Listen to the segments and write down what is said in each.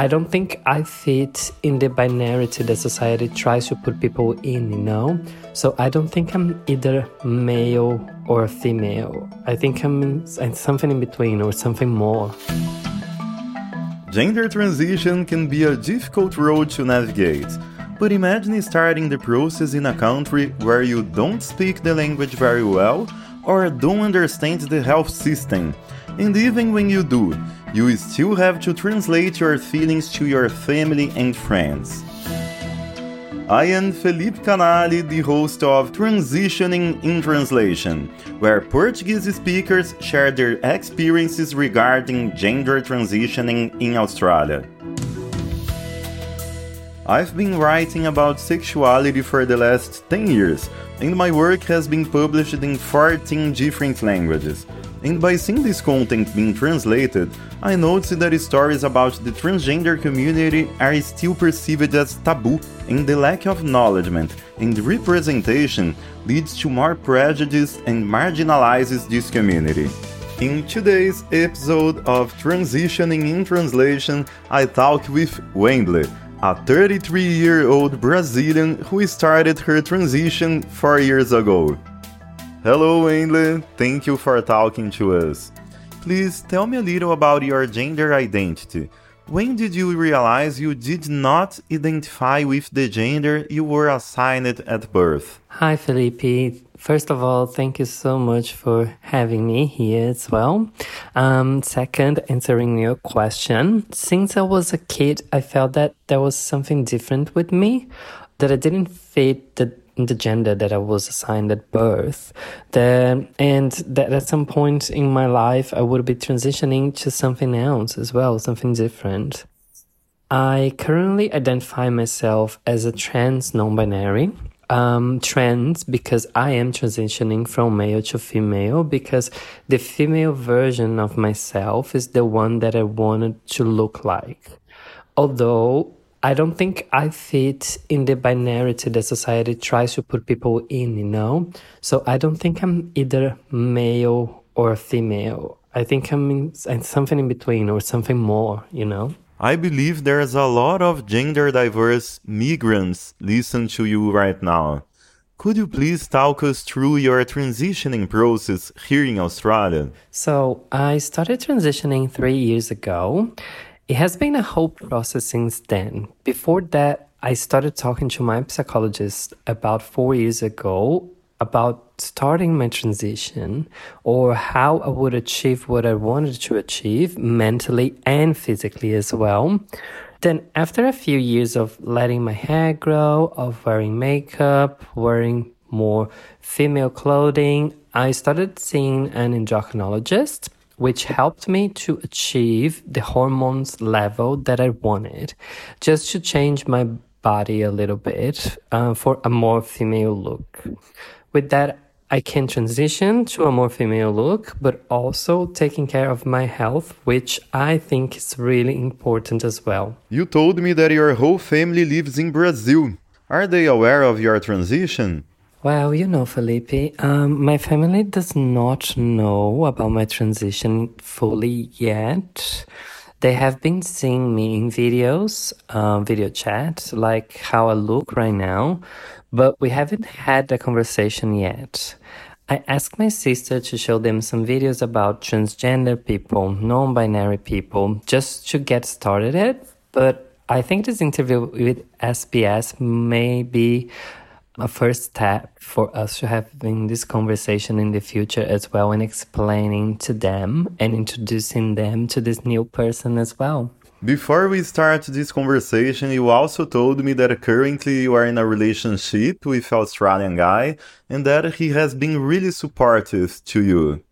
I don't think I fit in the binarity that society tries to put people in, you know? So I don't think I'm either male or female. I think I'm, in, I'm something in between or something more. Gender transition can be a difficult road to navigate. But imagine starting the process in a country where you don't speak the language very well or don't understand the health system. And even when you do, you still have to translate your feelings to your family and friends. I am Felipe Canali, the host of Transitioning in Translation, where Portuguese speakers share their experiences regarding gender transitioning in Australia. I've been writing about sexuality for the last 10 years, and my work has been published in 14 different languages. And by seeing this content being translated, I noticed that stories about the transgender community are still perceived as taboo, and the lack of acknowledgement and representation leads to more prejudice and marginalizes this community. In today's episode of Transitioning in Translation, I talk with Wendlle, a 33 year old Brazilian who started her transition four years ago. Hello, Wendlle. Thank you for talking to us. Please tell me a little about your gender identity. When did you realize you did not identify with the gender you were assigned at birth? Hi, Felipe. First of all, thank you so much for having me here as well. Um, second, answering your question. Since I was a kid, I felt that there was something different with me, that I didn't fit the the gender that I was assigned at birth. The, and that at some point in my life, I would be transitioning to something else as well, something different. I currently identify myself as a trans non binary. Um, trans because I am transitioning from male to female because the female version of myself is the one that I wanted to look like. Although I don't think I fit in the binarity that society tries to put people in, you know? So I don't think I'm either male or female. I think I'm, in, I'm something in between or something more, you know? I believe there's a lot of gender diverse migrants listen to you right now. Could you please talk us through your transitioning process here in Australia? So, I started transitioning three years ago, it has been a whole process since then. Before that, I started talking to my psychologist about four years ago about starting my transition or how I would achieve what I wanted to achieve mentally and physically as well. Then, after a few years of letting my hair grow, of wearing makeup, wearing more female clothing, I started seeing an endocrinologist which helped me to achieve the hormones level that I wanted, just to change my body a little bit uh, for a more female look. With that, I can transition to a more female look, but also taking care of my health, which I think is really important as well. You told me that your whole family lives in Brazil. Are they aware of your transition? Well, you know, Felipe, um, my family does not know about my transition fully yet. They have been seeing me in videos, uh, video chat, like how I look right now, but we haven't had a conversation yet. I asked my sister to show them some videos about transgender people, non binary people, just to get started it, But I think this interview with SBS may be a first step for us to having this conversation in the future as well and explaining to them and introducing them to this new person as well. Before we start this conversation, you also told me that currently you are in a relationship with Australian guy and that he has been really supportive to you.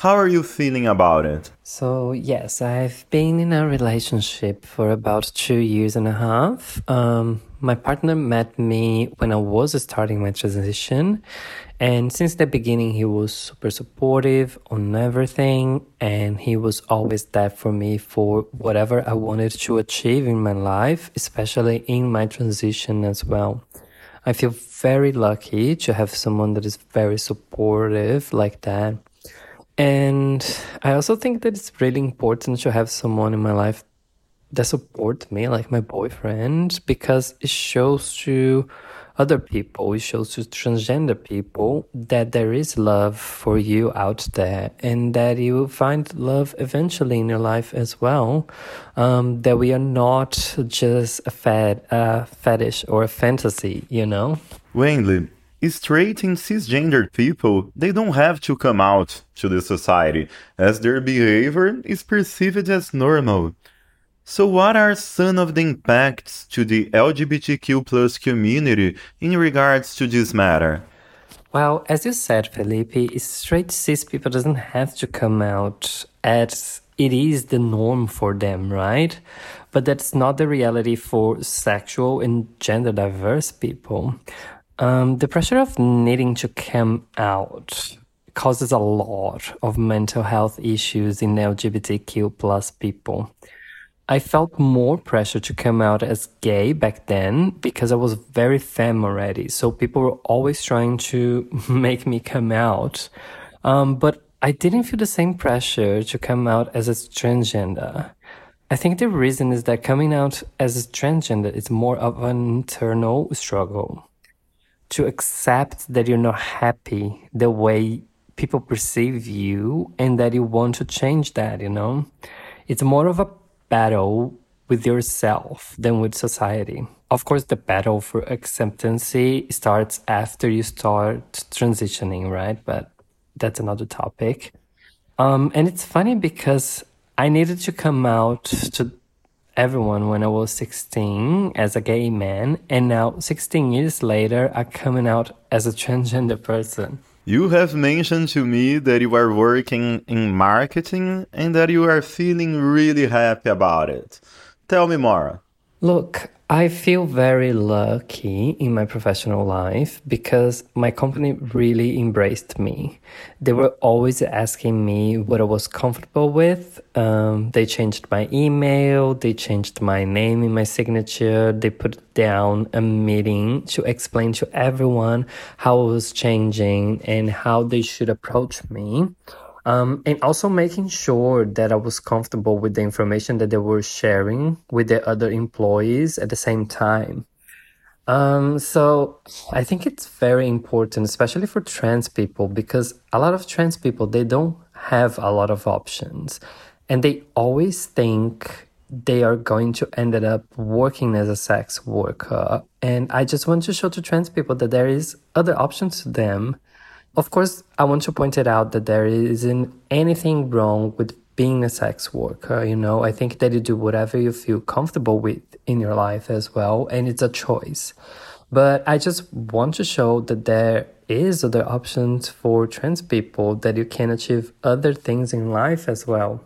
How are you feeling about it? So, yes, I've been in a relationship for about two years and a half. Um, my partner met me when I was starting my transition. And since the beginning, he was super supportive on everything. And he was always there for me for whatever I wanted to achieve in my life, especially in my transition as well. I feel very lucky to have someone that is very supportive like that. And I also think that it's really important to have someone in my life that support me, like my boyfriend, because it shows to other people, it shows to transgender people that there is love for you out there and that you will find love eventually in your life as well. Um, that we are not just a fad, a fetish or a fantasy, you know? Wendlle, straight and cisgender people, they don't have to come out to the society, as their behavior is perceived as normal. So, what are some of the impacts to the LGBTQ plus community in regards to this matter? Well, as you said, Felipe, straight cis people doesn't have to come out as it is the norm for them, right? But that's not the reality for sexual and gender diverse people. Um, the pressure of needing to come out causes a lot of mental health issues in LGBTQ plus people. I felt more pressure to come out as gay back then because I was very femme already. So people were always trying to make me come out. Um, but I didn't feel the same pressure to come out as a transgender. I think the reason is that coming out as a transgender is more of an internal struggle. To accept that you're not happy the way people perceive you and that you want to change that, you know? It's more of a battle with yourself than with society. Of course, the battle for acceptance starts after you start transitioning, right? But that's another topic. Um, and it's funny because I needed to come out to everyone when I was 16 as a gay man, and now 16 years later, I'm coming out as a transgender person. You have mentioned to me that you are working in marketing and that you are feeling really happy about it. Tell me more. Look, I feel very lucky in my professional life because my company really embraced me. They were always asking me what I was comfortable with. Um, they changed my email, they changed my name in my signature, they put down a meeting to explain to everyone how I was changing and how they should approach me. Um, and also making sure that I was comfortable with the information that they were sharing with the other employees at the same time. Um, so I think it's very important, especially for trans people, because a lot of trans people, they don't have a lot of options and they always think they are going to end up working as a sex worker. And I just want to show to trans people that there is other options to them of course, I want to point it out that there isn't anything wrong with being a sex worker. You know, I think that you do whatever you feel comfortable with in your life as well, and it's a choice. But I just want to show that there is other options for trans people that you can achieve other things in life as well.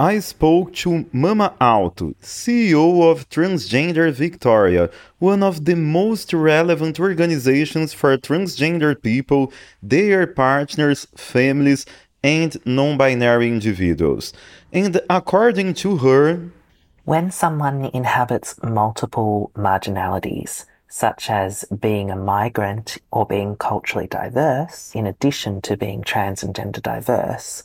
I spoke to Mama Alto, CEO of Transgender Victoria, one of the most relevant organizations for transgender people, their partners, families, and non binary individuals. And according to her, when someone inhabits multiple marginalities, such as being a migrant or being culturally diverse, in addition to being trans and gender diverse,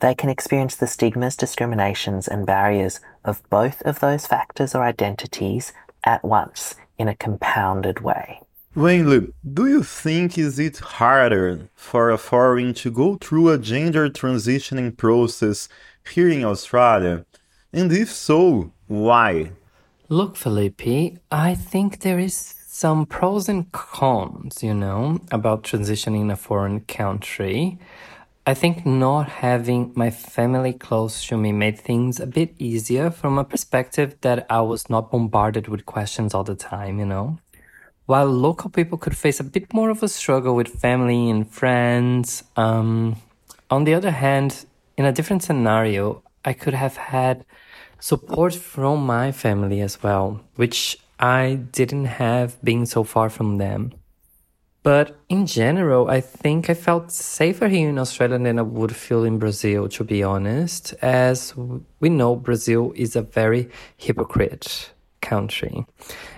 they can experience the stigmas, discriminations, and barriers of both of those factors or identities at once in a compounded way. Wayne, do you think is it harder for a foreign to go through a gender transitioning process here in Australia? And if so, why? Look, Felipe, I think there is some pros and cons, you know, about transitioning in a foreign country. I think not having my family close to me made things a bit easier from a perspective that I was not bombarded with questions all the time, you know? While local people could face a bit more of a struggle with family and friends, um, on the other hand, in a different scenario, I could have had support from my family as well, which I didn't have being so far from them. But in general, I think I felt safer here in Australia than I would feel in Brazil, to be honest. As we know, Brazil is a very hypocrite country,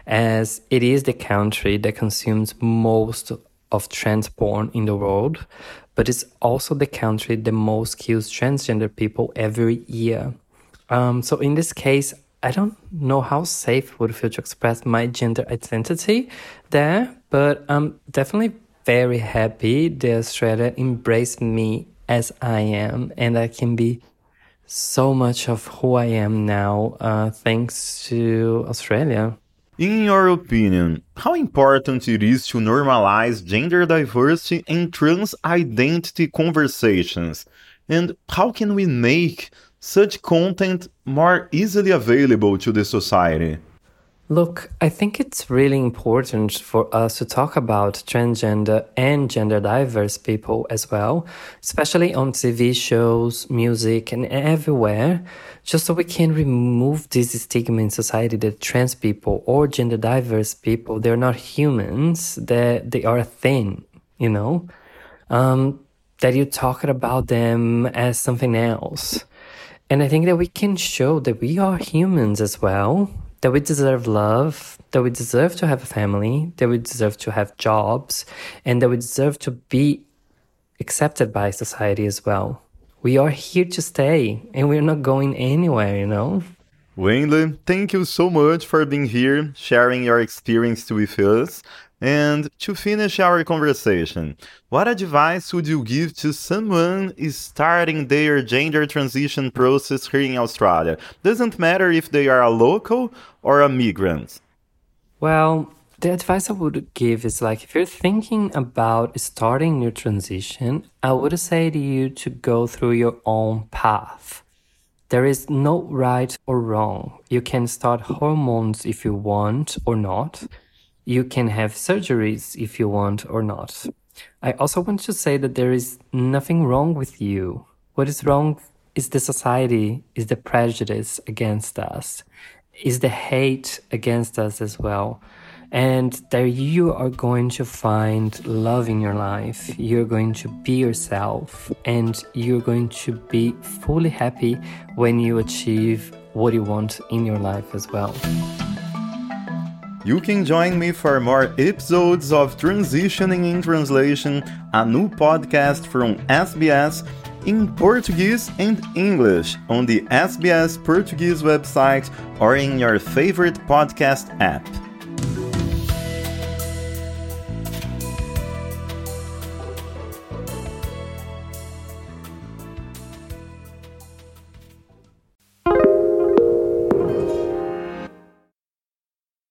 as it is the country that consumes most of trans porn in the world, but it's also the country that most kills transgender people every year. Um, so in this case, I don't know how safe would feel to express my gender identity there, but I'm definitely very happy that Australia embraced me as I am, and I can be so much of who I am now uh, thanks to Australia. In your opinion, how important it is to normalize gender diversity and trans identity conversations? And how can we make such content more easily available to the society? Look, I think it's really important for us to talk about transgender and gender diverse people as well, especially on TV shows, music, and everywhere, just so we can remove this stigma in society that trans people or gender diverse people, they're not humans, that they are a thing, you know? Um, that you're talking about them as something else. And I think that we can show that we are humans as well that we deserve love, that we deserve to have a family, that we deserve to have jobs, and that we deserve to be accepted by society as well. We are here to stay and we're not going anywhere, you know? Wendlle, thank you so much for being here, sharing your experience with us. And to finish our conversation, what advice would you give to someone starting their gender transition process here in Australia? Doesn't matter if they are a local or a migrant. Well, the advice I would give is like if you're thinking about starting your transition, I would say to you to go through your own path. There is no right or wrong. You can start hormones if you want or not you can have surgeries if you want or not. I also want to say that there is nothing wrong with you. What is wrong is the society, is the prejudice against us, is the hate against us as well. And there you are going to find love in your life. You're going to be yourself and you're going to be fully happy when you achieve what you want in your life as well. You can join me for more episodes of Transitioning in Translation, a new podcast from SBS in Portuguese and English on the SBS Portuguese website or in your favorite podcast app.